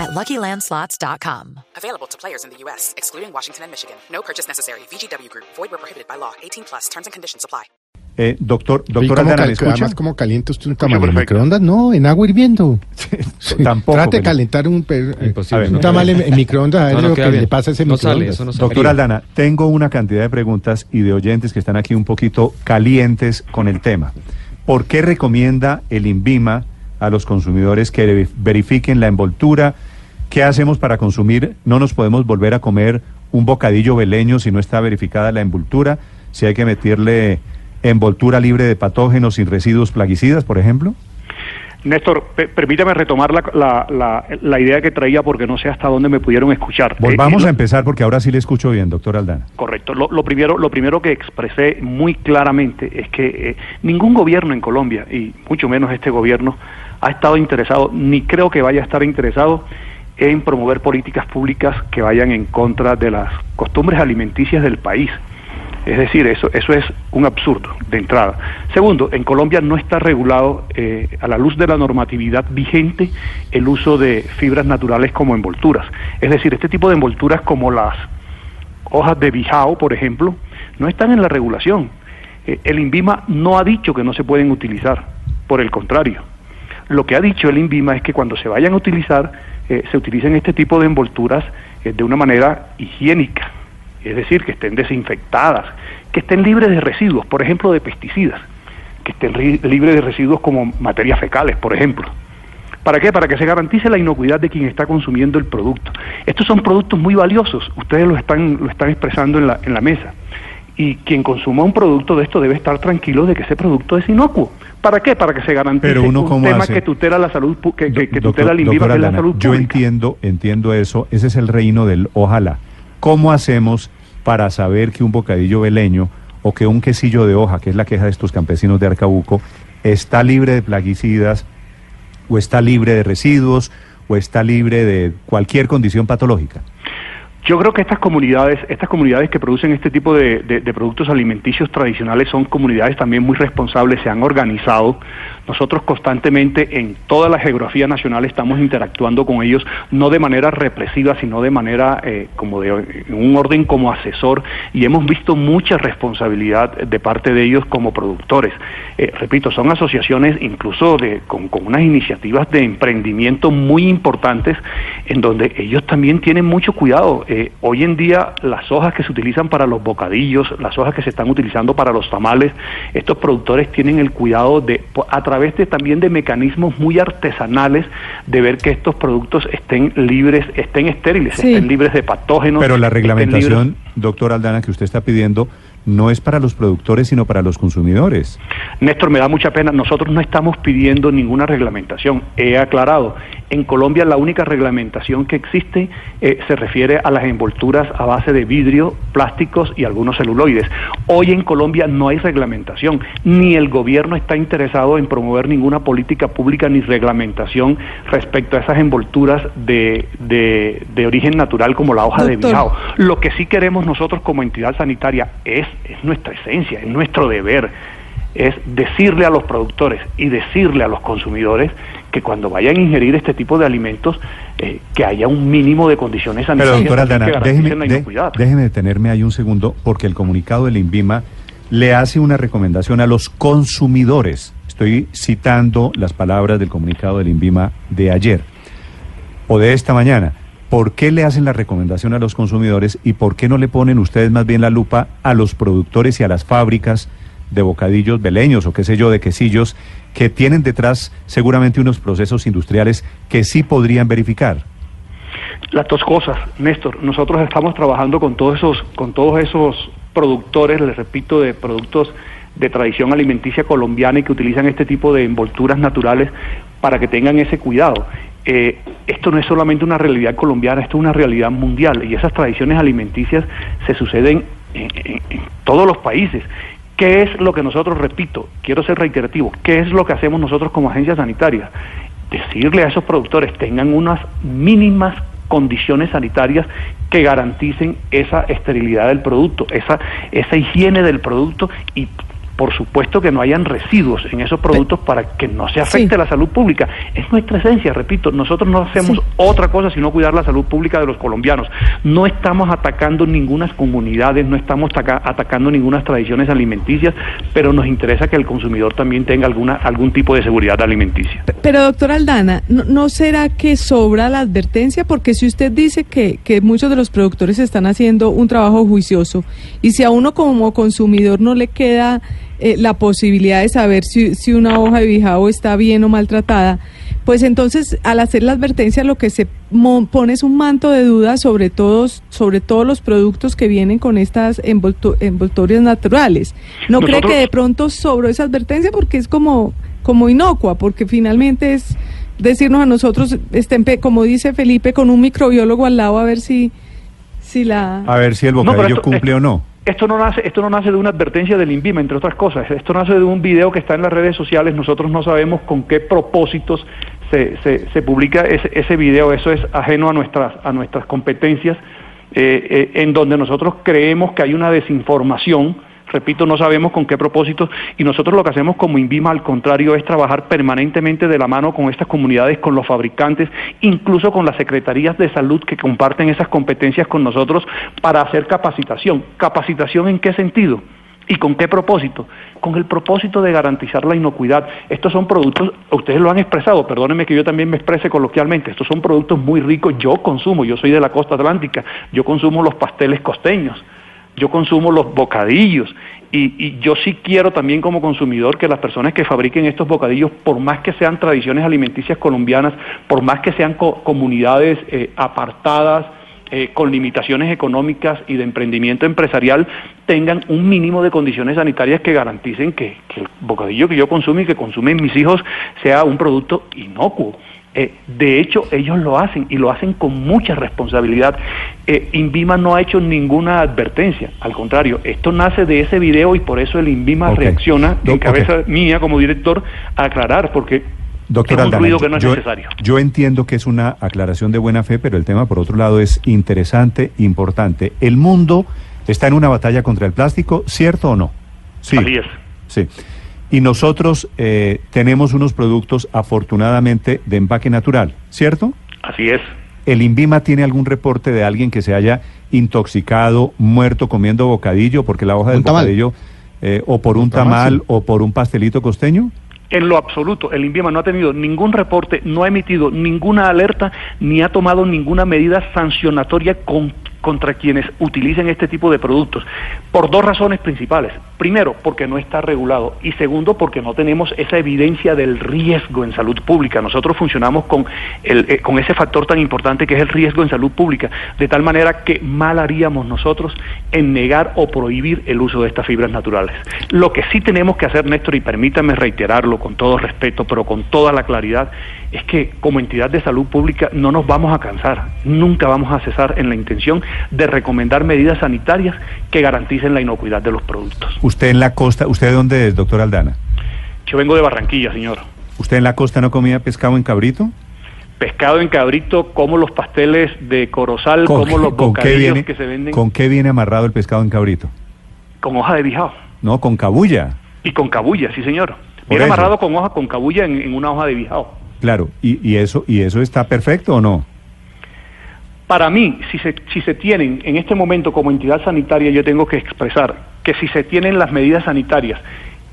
at LuckyLandSlots.com. Available to players in the U.S., excluding Washington and Michigan. No purchase necessary. VGW Group. Void where prohibited by law. 18 plus. Terms and conditions apply. Eh, doctor, ¿Y doctor cómo Aldana, ¿me escucha? Además, ¿cómo calienta usted un tamal en microondas? No, en agua hirviendo. Sí, Tampoco, Trate de calentar un, pe- eh, Imposible, un no tamal en, en microondas, a ver No, no lo que bien. le pasa a ese No sale, microondas. eso no sale. Doctor Aldana, tengo una cantidad de preguntas y de oyentes que están aquí un poquito calientes con el tema. ¿Por qué recomienda el INVIMA a los consumidores que ve- verifiquen la envoltura? ¿Qué hacemos para consumir? No nos podemos volver a comer un bocadillo veleño si no está verificada la envoltura. Si hay que meterle envoltura libre de patógenos sin residuos plaguicidas, por ejemplo. Néstor, pe- permítame retomar la, la, la, la idea que traía porque no sé hasta dónde me pudieron escuchar. Volvamos Eh, a empezar porque ahora sí le escucho bien, doctor Aldana. Correcto. Lo, lo primero, lo primero que expresé muy claramente es que eh, ningún gobierno en Colombia, y mucho menos este gobierno, ha estado interesado, ni creo que vaya a estar interesado en promover políticas públicas que vayan en contra de las costumbres alimenticias del país. Es decir, eso, eso es un absurdo de entrada. Segundo, en Colombia no está regulado, eh, a la luz de la normatividad vigente, el uso de fibras naturales como envolturas. Es decir, este tipo de envolturas como las hojas de bijao, por ejemplo, no están en la regulación. Eh, el INVIMA no ha dicho que no se pueden utilizar, por el contrario. Lo que ha dicho el INVIMA es que cuando se vayan a utilizar, eh, se utilicen este tipo de envolturas eh, de una manera higiénica, es decir, que estén desinfectadas, que estén libres de residuos, por ejemplo, de pesticidas, que estén libres de residuos como materias fecales, por ejemplo. ¿Para qué? Para que se garantice la inocuidad de quien está consumiendo el producto. Estos son productos muy valiosos, ustedes lo están, lo están expresando en la, en la mesa. Y quien consuma un producto de esto debe estar tranquilo de que ese producto es inocuo. ¿Para qué? Para que se garantice Pero uno un tema hace? que tutela la salud, que, que- tutela el doctor que es la salud Yo pública. entiendo, entiendo eso. Ese es el reino del ojalá. ¿Cómo hacemos para saber que un bocadillo veleño o que un quesillo de hoja, que es la queja de estos campesinos de Arcabuco, está libre de plaguicidas o está libre de residuos o está libre de cualquier condición patológica? Yo creo que estas comunidades, estas comunidades que producen este tipo de, de- productos alimenticios tradicionales son comunidades también muy responsables, se han organizado. Nosotros constantemente en toda la geografía nacional estamos interactuando con ellos, no de manera represiva, sino de manera eh, como de un orden como asesor, y hemos visto mucha responsabilidad de parte de ellos como productores. Eh, repito, son asociaciones incluso de, con, unas iniciativas de emprendimiento muy importantes en donde ellos también tienen mucho cuidado. Eh, hoy en día las hojas que se utilizan para los bocadillos, las hojas que se están utilizando para los tamales, estos productores tienen el cuidado de, a través de también de mecanismos muy artesanales, de ver que estos productos estén libres, estén estériles, Sí. estén libres de patógenos. Pero la reglamentación, doctor Aldana, que usted está pidiendo, no es para los productores, sino para los consumidores. Néstor, me da mucha pena. Nosotros no estamos pidiendo ninguna reglamentación. He aclarado. En Colombia la única reglamentación que existe eh, se refiere a las envolturas a base de vidrio, plásticos y algunos celuloides. Hoy en Colombia no hay reglamentación. Ni el gobierno está interesado en promover ninguna política pública ni reglamentación respecto a esas envolturas de, de- de origen natural como la hoja de bijao. Lo que sí queremos nosotros como entidad sanitaria es, es nuestra esencia, es nuestro deber, es decirle a los productores y decirle a los consumidores que cuando vayan a ingerir este tipo de alimentos, eh, que haya un mínimo de condiciones Pero sanitarias doctor también Aldana, de- déjeme detenerme ahí un segundo, porque el comunicado del INVIMA le hace una recomendación a los consumidores. Estoy citando las palabras del comunicado del INVIMA de ayer o de esta mañana. ¿Por qué le hacen la recomendación a los consumidores y por qué no le ponen ustedes más bien la lupa a los productores y a las fábricas de bocadillos beleños o qué sé yo, de quesillos, que tienen detrás seguramente unos procesos industriales que sí podrían verificar? Las dos cosas, Néstor. Nosotros estamos trabajando con todos esos, con todos esos productores, les repito, de productos de tradición alimenticia colombiana y que utilizan este tipo de envolturas naturales para que tengan ese cuidado. Eh, esto no es solamente una realidad colombiana, esto es una realidad mundial y esas tradiciones alimenticias se suceden en, todos los países. ¿Qué es lo que nosotros, repito, quiero ser reiterativo, qué es lo que hacemos nosotros como agencia sanitaria? Decirle a esos productores tengan unas mínimas condiciones sanitarias que garanticen esa esterilidad del producto, esa, esa higiene del producto y por supuesto que no hayan residuos en esos productos para que no se afecte Sí. la salud pública. Es nuestra esencia, repito, nosotros no hacemos Sí. otra cosa sino cuidar la salud pública de los colombianos. No estamos atacando ninguna comunidades, no estamos ataca- atacando ninguna tradiciones alimenticias, pero nos interesa que el consumidor también tenga alguna algún tipo de seguridad alimenticia. Pero doctor Aldana, ¿no, no será que sobra la advertencia? Porque si usted dice que, que muchos de los productores están haciendo un trabajo juicioso y si a uno como consumidor no le queda eh, la posibilidad de saber si, si una hoja de bijao está bien o maltratada, pues entonces al hacer la advertencia lo que se mo- pone es un manto de duda sobre todos, sobre todos los productos que vienen con estas envoltu- envoltorias naturales. ¿No cree que de pronto sobró esa advertencia porque es como, como inocua, porque finalmente es decirnos a nosotros, estén, pe- como dice Felipe, con un microbiólogo al lado a ver si, si la... A ver si el No, bocadillo esto- cumple eh, o no. Esto no nace, esto no nace de una advertencia del INVIMA, entre otras cosas. Esto nace de un video que está en las redes sociales. Nosotros no sabemos con qué propósitos se, se, se publica ese, ese video. Eso es ajeno a nuestras, a nuestras competencias, eh, eh, en donde nosotros creemos que hay una desinformación. Repito, no sabemos con qué propósito y nosotros lo que hacemos como INVIMA al contrario es trabajar permanentemente de la mano con estas comunidades, con los fabricantes, incluso con las secretarías de salud que comparten esas competencias con nosotros para hacer capacitación. ¿Capacitación en qué sentido? ¿Y con qué propósito? Con el propósito de garantizar la inocuidad. Estos son productos, ustedes lo han expresado, perdónenme que yo también me exprese coloquialmente, estos son productos muy ricos, yo consumo, yo soy de la costa atlántica, yo consumo los pasteles costeños, yo consumo los bocadillos y, y yo sí quiero también como consumidor que las personas que fabriquen estos bocadillos, por más que sean tradiciones alimenticias colombianas, por más que sean co- comunidades eh, apartadas, eh, con limitaciones económicas y de emprendimiento empresarial, tengan un mínimo de condiciones sanitarias que garanticen que el bocadillo que yo consumo y que consumen mis hijos sea un producto inocuo. Eh, de hecho, ellos lo hacen y lo hacen con mucha responsabilidad. Eh, Invima no ha hecho ninguna advertencia, al contrario, esto nace de ese video y por eso el Invima reacciona Do- en cabeza mía como director a aclarar, porque Doctor es un ruido que no es yo, necesario. yo entiendo que es una aclaración de buena fe, pero el tema, por otro lado, es interesante, importante. El mundo está en una batalla contra el plástico, ¿cierto o no? Sí. Así es. Sí. Y nosotros eh, tenemos unos productos, afortunadamente, de empaque natural, ¿cierto? Así es. ¿El INVIMA tiene algún reporte de alguien que se haya intoxicado, muerto comiendo bocadillo, porque la hoja del bocadillo, eh, o por un, Un tamal, tamal, sí. o por un pastelito costeño? En lo absoluto, el INVIMA no ha tenido ningún reporte, no ha emitido ninguna alerta, ni ha tomado ninguna medida sancionatoria con- contra quienes utilicen este tipo de productos, por dos razones principales. Primero, porque no está regulado y segundo, porque no tenemos esa evidencia del riesgo en salud pública. Nosotros funcionamos con, el, eh, con ese factor tan importante que es el riesgo en salud pública, de tal manera que mal haríamos nosotros en negar o prohibir el uso de estas fibras naturales. Lo que sí tenemos que hacer, Néstor, y permítame reiterarlo con todo respeto, pero con toda la claridad, es que como entidad de salud pública no nos vamos a cansar, nunca vamos a cesar en la intención de recomendar medidas sanitarias que garanticen la inocuidad de los productos. ¿Usted en la costa, usted de dónde es, doctor Aldana? Yo vengo de Barranquilla, señor. ¿Usted en la costa no comía pescado en cabrito? Pescado en cabrito, como los pasteles de corozal, como los bocadillos viene, que se venden ¿Con qué viene amarrado el pescado en cabrito? con hoja de bijao No, con cabulla. y con cabulla, sí señor. Viene amarrado con hoja, con cabulla en, en una hoja de bijao. Claro, y, y eso y eso está perfecto o no? Para mí, si se, si se tienen en este momento como entidad sanitaria, yo tengo que expresar que si se tienen las medidas sanitarias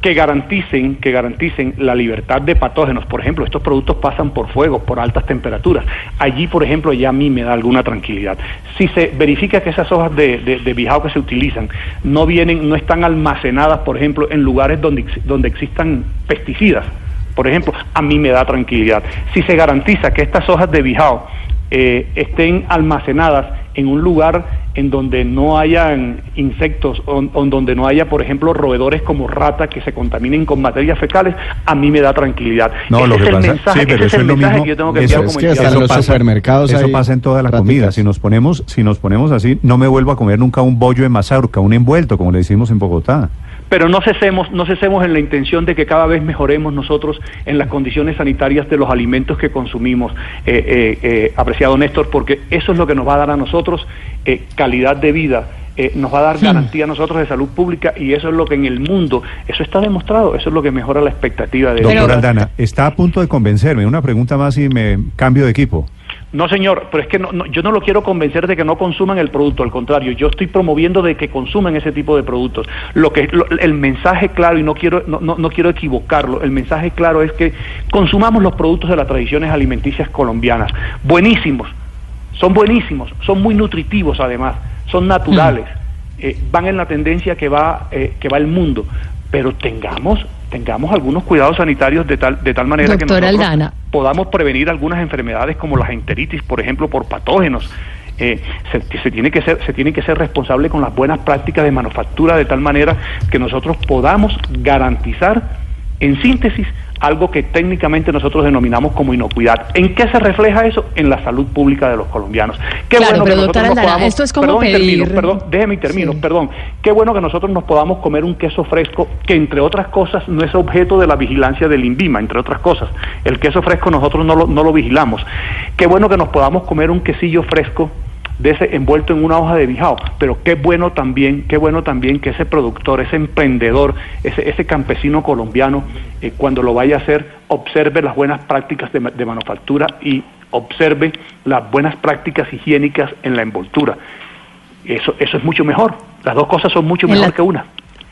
que garanticen, que garanticen la libertad de patógenos, por ejemplo, estos productos pasan por fuego, por altas temperaturas. Allí, por ejemplo, ya a mí me da alguna tranquilidad. Si se verifica que esas hojas de, de, de bijao que se utilizan no vienen, no están almacenadas, por ejemplo, en lugares donde, donde existan pesticidas, por ejemplo, a mí me da tranquilidad. Si se garantiza que estas hojas de bijao eh, estén almacenadas en un lugar en donde no hayan insectos o, o en donde no haya, por ejemplo, roedores como ratas que se contaminen con materias fecales, a mí me da tranquilidad. No, ese lo es que el pasa, mensaje, sí, pero ese es eso el es lo mensaje mismo. que yo tengo que eso- enviar es como que los pasa- supermercados eso pasa en toda la prácticas. comida. Si nos ponemos, si nos ponemos así, no me vuelvo a comer nunca un bollo de mazorca, un envuelto, como le decimos en Bogotá. Pero no cesemos, no cesemos en la intención de que cada vez mejoremos nosotros en las condiciones sanitarias de los alimentos que consumimos, eh, eh, eh, apreciado Néstor, porque eso es lo que nos va a dar a nosotros eh, calidad de vida. eh, nos va a dar garantía a nosotros de salud pública y eso es lo que en el mundo, eso está demostrado, eso es lo que mejora la expectativa de Doctor Aldana, está a punto de convencerme. Una pregunta más y me cambio de equipo. No, señor, pero es que no- no- yo no lo quiero convencer de que no consuman el producto, al contrario, yo estoy promoviendo de que consuman ese tipo de productos. Lo que lo- el mensaje claro y no quiero no, no- no quiero equivocarlo, el mensaje claro es que consumamos los productos de las tradiciones alimenticias colombianas, buenísimos, son buenísimos, son muy nutritivos además, son naturales, eh, van en la tendencia que va eh, que va el mundo, pero tengamos tengamos algunos cuidados sanitarios de tal de tal manera que nosotros Aldana. Podamos prevenir algunas enfermedades como la enteritis, por ejemplo, por patógenos. Eh, se, se tiene que ser se tiene que ser responsable con las buenas prácticas de manufactura de tal manera que nosotros podamos garantizar en síntesis algo que técnicamente nosotros denominamos como inocuidad. ¿En qué se refleja eso? En la salud pública de los colombianos. Qué Claro, bueno que nosotros nos podamos- esto es como perdón, termino, déjeme y termino, Sí. perdón. Qué bueno que nosotros nos podamos comer un queso fresco que entre otras cosas no es objeto de la vigilancia del INVIMA, entre otras cosas. El queso fresco nosotros no lo, no lo vigilamos. Qué bueno que nos podamos comer un quesillo fresco de ese envuelto en una hoja de bijao, pero qué bueno también, qué bueno también que ese productor, ese emprendedor, ese, ese campesino colombiano, eh, cuando lo vaya a hacer, observe las buenas prácticas de, ma- de manufactura y observe las buenas prácticas higiénicas en la envoltura. Eso, eso es mucho mejor. Las dos cosas son mucho mejor la- que una.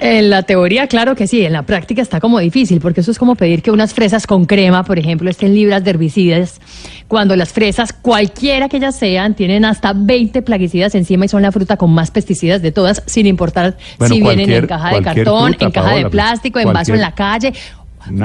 En la teoría, claro que sí, en la práctica está como difícil, porque eso es como pedir que unas fresas con crema, por ejemplo, estén libres de herbicidas, cuando las fresas, cualquiera que ellas sean, tienen hasta 20 plaguicidas encima y son la fruta con más pesticidas de todas, sin importar Bueno, si vienen en caja de cartón, fruta, en caja de Paola, plástico, en vaso en la calle.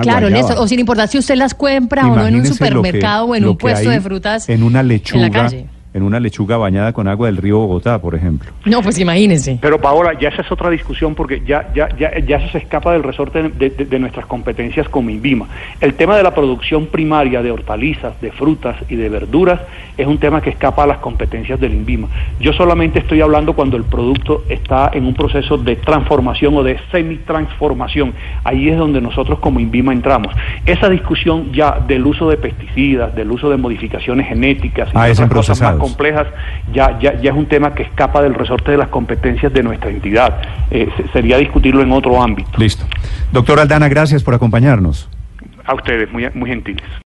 Claro. Néstor, o sin importar si usted las compra o no en un que- supermercado o en un puesto de frutas En una lechuga, en la calle. En una lechuga bañada con agua del río Bogotá, por ejemplo. No, pues imagínese. Pero Paola, ya esa es otra discusión porque ya, ya, ya, ya eso se escapa del resorte de, de- de nuestras competencias como INVIMA. El tema de la producción primaria de hortalizas, de frutas y de verduras es un tema que escapa a las competencias del INVIMA. Yo solamente estoy hablando cuando el producto está en un proceso de transformación o de semi-transformación. Ahí es donde nosotros como INVIMA entramos. Esa discusión ya del uso de pesticidas, del uso de modificaciones genéticas y Ah, es en procesados. Complejas, ya, ya, ya es un tema que escapa del resorte de las competencias de nuestra entidad. Eh, se- sería discutirlo en otro ámbito. Listo. Doctor Aldana, gracias por acompañarnos. A ustedes, muy, muy gentiles.